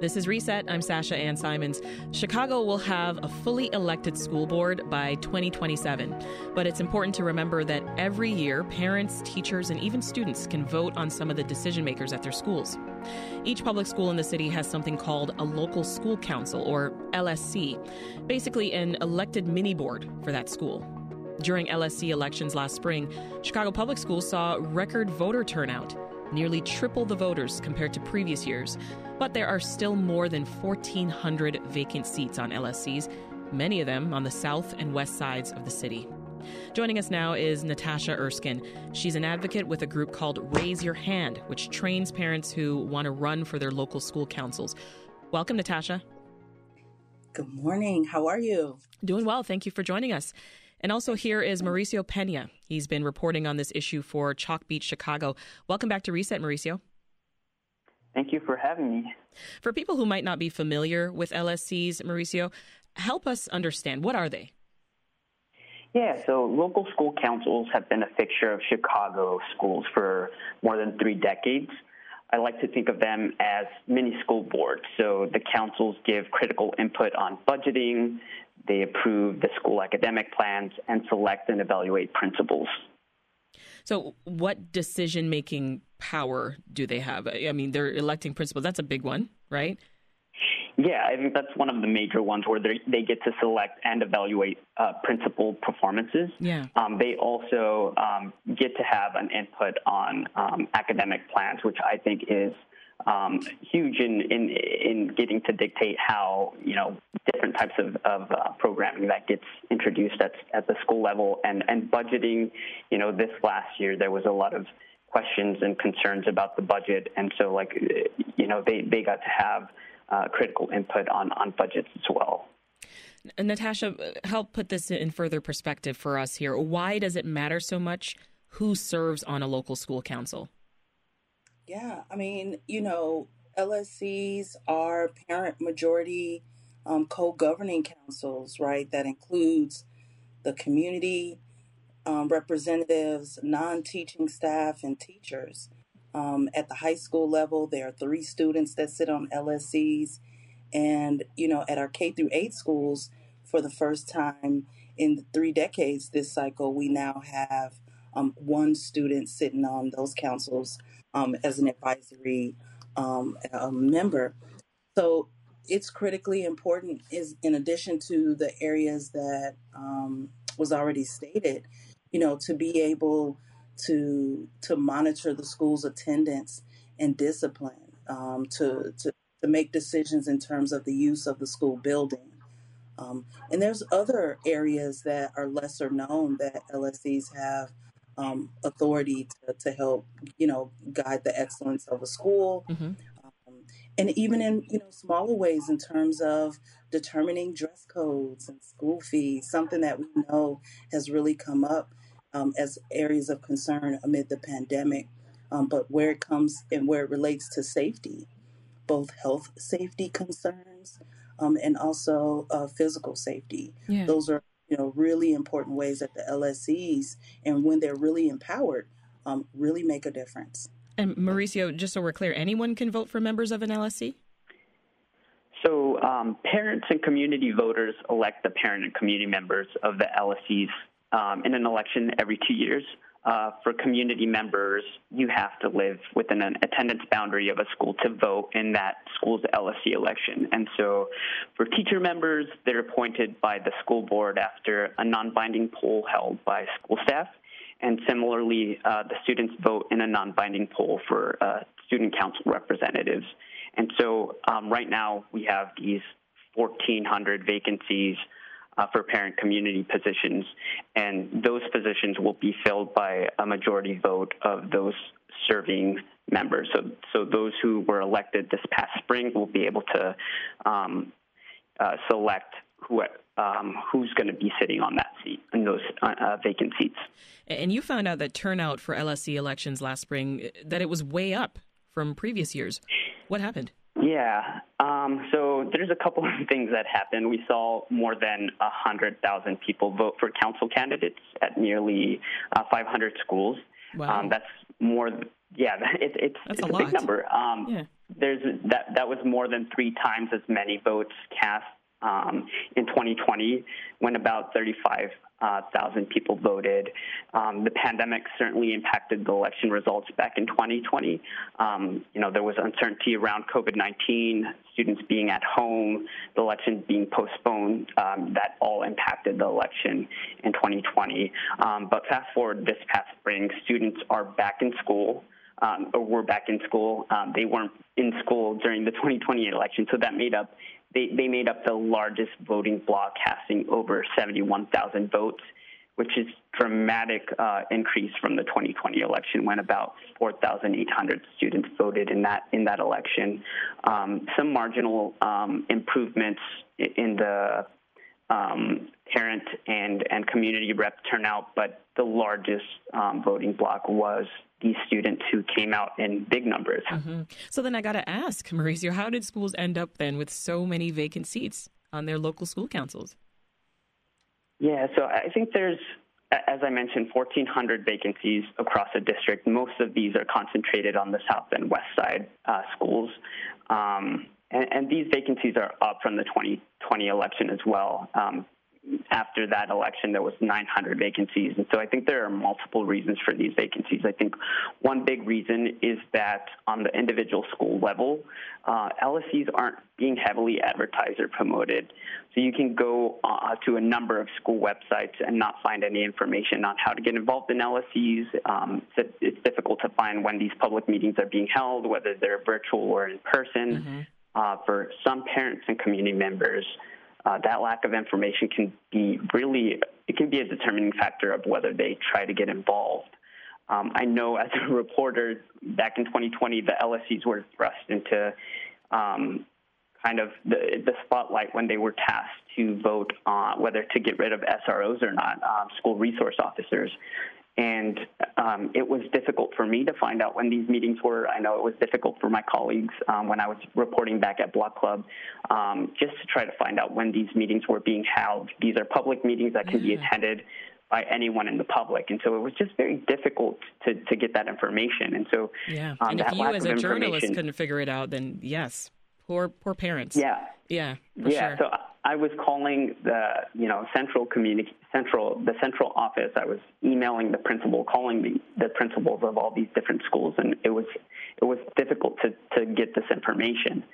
This is Reset. I'm Sasha Ann Simons. Chicago will have a fully elected school board by 2027. But it's important to remember that every year, parents, teachers, and even students can vote on some of the decision makers at their schools. Each public school in the city has something called a local school council, or LSC, basically an elected mini board for that school. During LSC elections last spring, Chicago Public Schools saw record voter turnout nearly triple the voters compared to previous years. But there are still more than 1,400 vacant seats on LSCs, many of them on the south and west sides of the city. Joining us now is Natasha Erskine. She's an advocate with a group called Raise Your Hand, which trains parents who want to run for their local school councils. Welcome, Natasha. Good morning. How are you? Doing well. Thank you for joining us. And also here is Mauricio Peña. He's been reporting on this issue for Chalkbeat Chicago. Welcome back to Reset, Mauricio. Thank you for having me. For people who might not be familiar with LSCs, Mauricio, help us understand what are they? Yeah, so local school councils have been a fixture of Chicago schools for more than three decades. I like to think of them as mini school boards. So the councils give critical input on budgeting, they approve the school academic plans and select and evaluate principals. So, what decision making power do they have? I mean, they're electing principals. That's a big one, right? Yeah, I think that's one of the major ones where they get to select and evaluate uh, principal performances. Yeah. Um, they also um, get to have an input on um, academic plans, which I think is um, huge in, in in getting to dictate how you know different types of, of uh, programming that gets introduced at at the school level and and budgeting. You know, this last year there was a lot of questions and concerns about the budget, and so like you know they they got to have uh, critical input on on budgets as well. Natasha, help put this in further perspective for us here. Why does it matter so much who serves on a local school council? Yeah, I mean, you know, LSCs are parent majority um, co-governing councils, right? That includes the community um, representatives, non-teaching staff, and teachers. Um, at the high school level, there are three students that sit on LSCs, and you know, at our K through eight schools, for the first time in three decades this cycle, we now have um, one student sitting on those councils um, as an advisory um, member. So it's critically important is in addition to the areas that um, was already stated, you know, to be able to to monitor the school's attendance and discipline, um, to, to to make decisions in terms of the use of the school building. Um, and there's other areas that are lesser known that LSCs have um, authority to, to help, you know, guide the excellence of a school. Mm-hmm. Um, and even in, you know, smaller ways in terms of determining dress codes and school fees, something that we know has really come up um, as areas of concern amid the pandemic. Um, but where it comes and where it relates to safety, both health safety concerns um, and also uh, physical safety. Yeah. Those are you know, really important ways that the LSCs, and when they're really empowered, um, really make a difference. And Mauricio, just so we're clear, anyone can vote for members of an LSC? So, um, parents and community voters elect the parent and community members of the LSCs um, in an election every two years uh, for community members, you have to live within an attendance boundary of a school to vote in that school's LSC election. And so for teacher members, they're appointed by the school board after a non binding poll held by school staff. And similarly, uh, the students vote in a non binding poll for uh, student council representatives. And so um, right now we have these 1,400 vacancies uh, for parent community positions, and those positions will be filled by a majority vote of those serving members. So, so those who were elected this past spring will be able to um, uh, select who um, who's going to be sitting on that seat in those uh, uh, vacant seats. And you found out that turnout for LSC elections last spring that it was way up from previous years. What happened? Yeah. Um, so there's a couple of things that happened. We saw more than 100,000 people vote for council candidates at nearly uh, 500 schools. Wow. Um, that's more, yeah, it, it's, that's it's a, a big number. Um, yeah. there's that that was more than three times as many votes cast um, in 2020 when about 35 uh, thousand people voted. Um, the pandemic certainly impacted the election results back in 2020. Um, you know, there was uncertainty around COVID-19, students being at home, the election being postponed. Um, that all impacted the election in 2020. Um, but fast forward this past spring, students are back in school. Um, or were back in school. Um, they weren't in school during the 2020 election, so that made up they, they made up the largest voting bloc, casting over 71,000 votes, which is dramatic uh, increase from the 2020 election when about 4,800 students voted in that in that election. Um, some marginal um, improvements in the um, parent and, and community rep turnout, but the largest um, voting bloc was these students who came out in big numbers. Mm-hmm. So then I got to ask, Mauricio, how did schools end up then with so many vacant seats on their local school councils? Yeah, so I think there's, as I mentioned, 1,400 vacancies across the district. Most of these are concentrated on the south and west side uh, schools. Um, and, and, these vacancies are up from the 2020 election as well. Um, after that election, there was 900 vacancies. And so I think there are multiple reasons for these vacancies. I think one big reason is that on the individual school level, uh, LSCs aren't being heavily advertised or promoted. So you can go uh, to a number of school websites and not find any information on how to get involved in LSCs. Um, it's difficult to find when these public meetings are being held, whether they're virtual or in person. Mm-hmm. Uh, for some parents and community members, uh, that lack of information can be really it can be a determining factor of whether they try to get involved. Um, I know as a reporter back in 2020, the LSCs were thrust into um, kind of the, the, spotlight when they were tasked to vote on whether to get rid of SROs or not, um, school resource officers. And um, it was difficult for me to find out when these meetings were. I know it was difficult for my colleagues um, when I was reporting back at Block Club, um, just to try to find out when these meetings were being held. These are public meetings that can be attended by anyone in the public, and so it was just very difficult to, to get that information. And so, yeah, um, and if you as a journalist couldn't figure it out, then yes, poor poor parents. Yeah, yeah, yeah. Sure. So I was calling the you know central community central the central office. I was emailing the principal, calling the, the principals of all these different schools, and it was it was difficult to to get this information.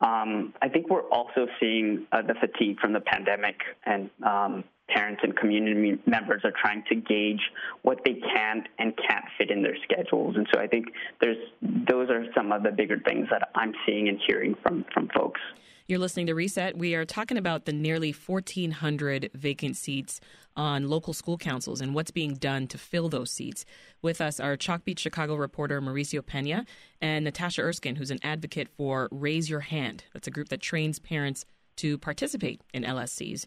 Um, I think we're also seeing uh, the fatigue from the pandemic, and um, parents and community members are trying to gauge what they can and can't fit in their schedules. And so I think there's those are some of the bigger things that I'm seeing and hearing from from folks. You're listening to Reset. We are talking about the nearly 1,400 vacant seats on local school councils and what's being done to fill those seats. With us are Chalkbeat Chicago reporter Mauricio Peña and Natasha Erskine, who's an advocate for Raise Your Hand. That's a group that trains parents to participate in LSCs.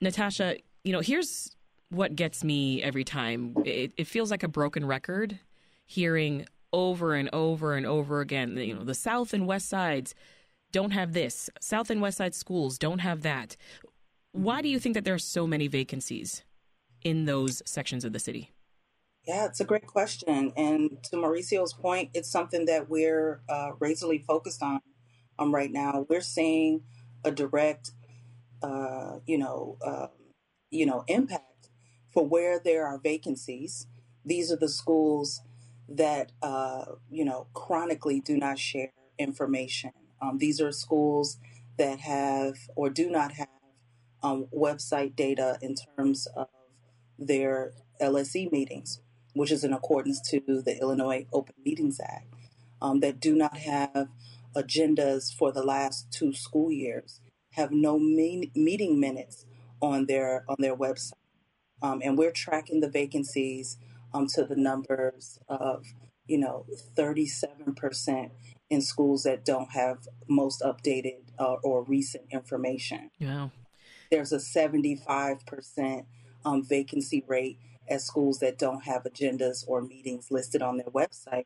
Natasha, you know, here's what gets me every time. It, it feels like a broken record hearing over and over and over again, you know, the South and West sides don't have this. South and West Side schools don't have that. Why do you think that there are so many vacancies in those sections of the city? Yeah, it's a great question. And to Mauricio's point, it's something that we're uh, razorly focused on um, right now. We're seeing a direct, uh, you know, uh, you know, impact for where there are vacancies. These are the schools that, uh, you know, chronically do not share information um, these are schools that have or do not have um, website data in terms of their LSC meetings, which is in accordance to the Illinois Open Meetings Act, um, that do not have agendas for the last two school years, have no mean, meeting minutes on their on their website, um, and we're tracking the vacancies um, to the numbers of you know 37 percent in schools that don't have most updated uh, or recent information. Yeah. There's a 75% um, vacancy rate at schools that don't have agendas or meetings listed on their website.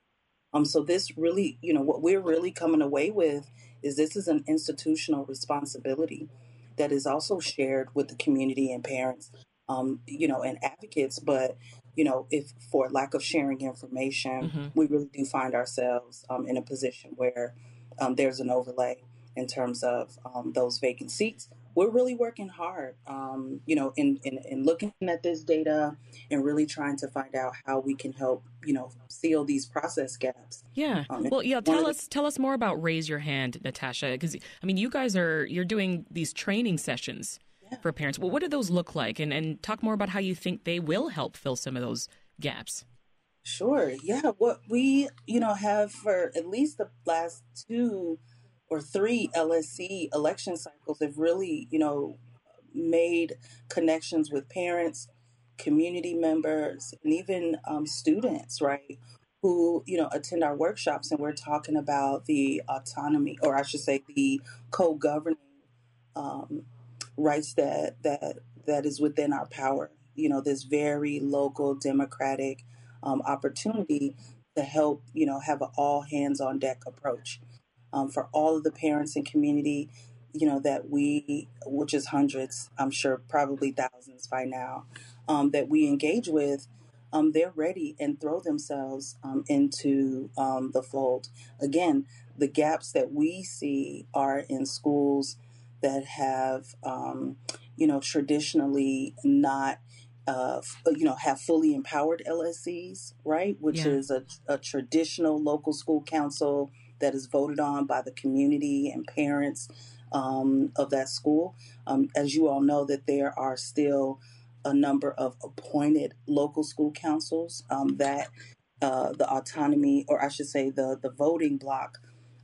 Um, so this really, you know, what we're really coming away with is this is an institutional responsibility that is also shared with the community and parents, um, you know, and advocates. But you know, if for lack of sharing information, mm-hmm. we really do find ourselves um, in a position where um, there's an overlay in terms of um, those vacant seats. We're really working hard, um, you know, in, in, in looking at this data and really trying to find out how we can help, you know, seal these process gaps. Yeah. Um, well, yeah. Tell us, the- tell us more about Raise Your Hand, Natasha, because I mean, you guys are you're doing these training sessions. For parents. Well, what do those look like, and and talk more about how you think they will help fill some of those gaps. Sure. Yeah. What we, you know, have for at least the last two or three LSC election cycles have really, you know, made connections with parents, community members, and even um, students, right? Who, you know, attend our workshops and we're talking about the autonomy, or I should say the co-governing um, rights that, that, that is within our power. You know, this very local democratic um, opportunity to help, you know, have an all hands on deck approach um, for all of the parents and community, you know, that we, which is hundreds, I'm sure probably thousands by now, um, that we engage with. Um, they're ready and throw themselves um, into um, the fold. Again, the gaps that we see are in schools that have, um, you know, traditionally not uh, you know, have fully empowered LSCs, right? Which yeah. is a, a, traditional local school council that is voted on by the community and parents um, of that school. Um, as you all know, that there are still a number of appointed local school councils um, that uh, the autonomy, or I should say, the the voting block,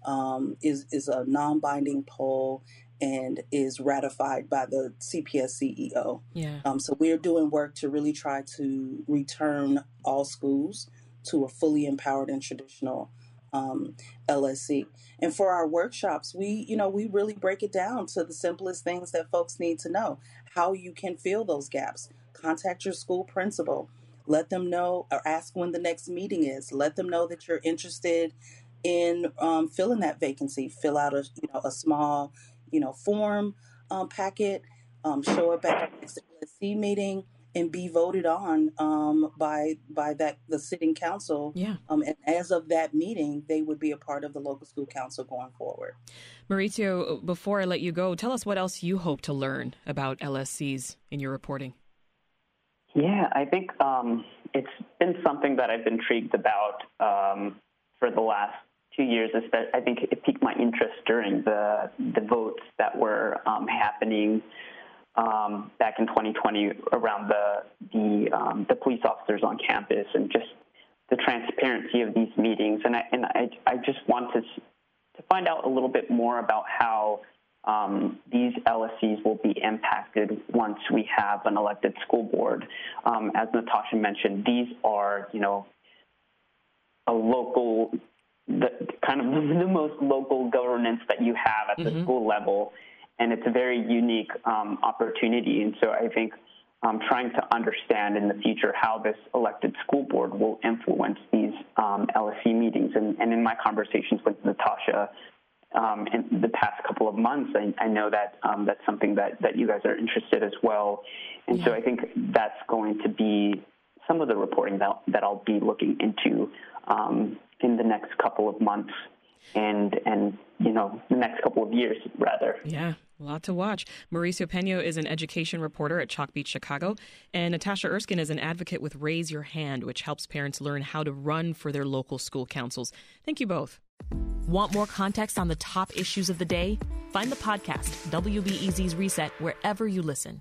um, is is a non-binding poll and is ratified by the CPS CEO. Yeah. Um, so we're doing work to really try to return all schools to a fully empowered and traditional um, LSC. And for our workshops, we, you know, we really break it down to the simplest things that folks need to know. How you can fill those gaps. Contact your school principal. Let them know or ask when the next meeting is. Let them know that you're interested in um, filling that vacancy. Fill out a you know a small you know, form um, packet, um, show up at the next LSC meeting, and be voted on um, by by that the sitting council. Yeah. Um, and as of that meeting, they would be a part of the local school council going forward. Mauricio, before I let you go, tell us what else you hope to learn about LSCs in your reporting. Yeah, I think um, it's been something that I've been intrigued about um, for the last two years, I think it piqued my interest during the the votes that were um, happening um, back in 2020 around the the um, the police officers on campus and just the transparency of these meetings. And I and I, I just want to to find out a little bit more about how um, these LSCs will be impacted once we have an elected school board. Um, as Natasha mentioned, these are, you know, a local the kind of the most local governance that you have at the mm-hmm. school level, and it's a very unique um, opportunity. And so I think um, trying to understand in the future how this elected school board will influence these um, LSC meetings. And, and, in my conversations with Natasha um, in the past couple of months, I, I know that um, that's something that, that you guys are interested as well. And yeah. so I think that's going to be some of the reporting that, that I'll be looking into um, in the next couple of months and and you know the next couple of years rather. Yeah. A lot to watch. Mauricio Peña is an education reporter at Chalkbeat, Chicago, and Natasha Erskine is an advocate with Raise Your Hand, which helps parents learn how to run for their local school councils. Thank you both. Want more context on the top issues of the day? Find the podcast, WBEZ's Reset, wherever you listen.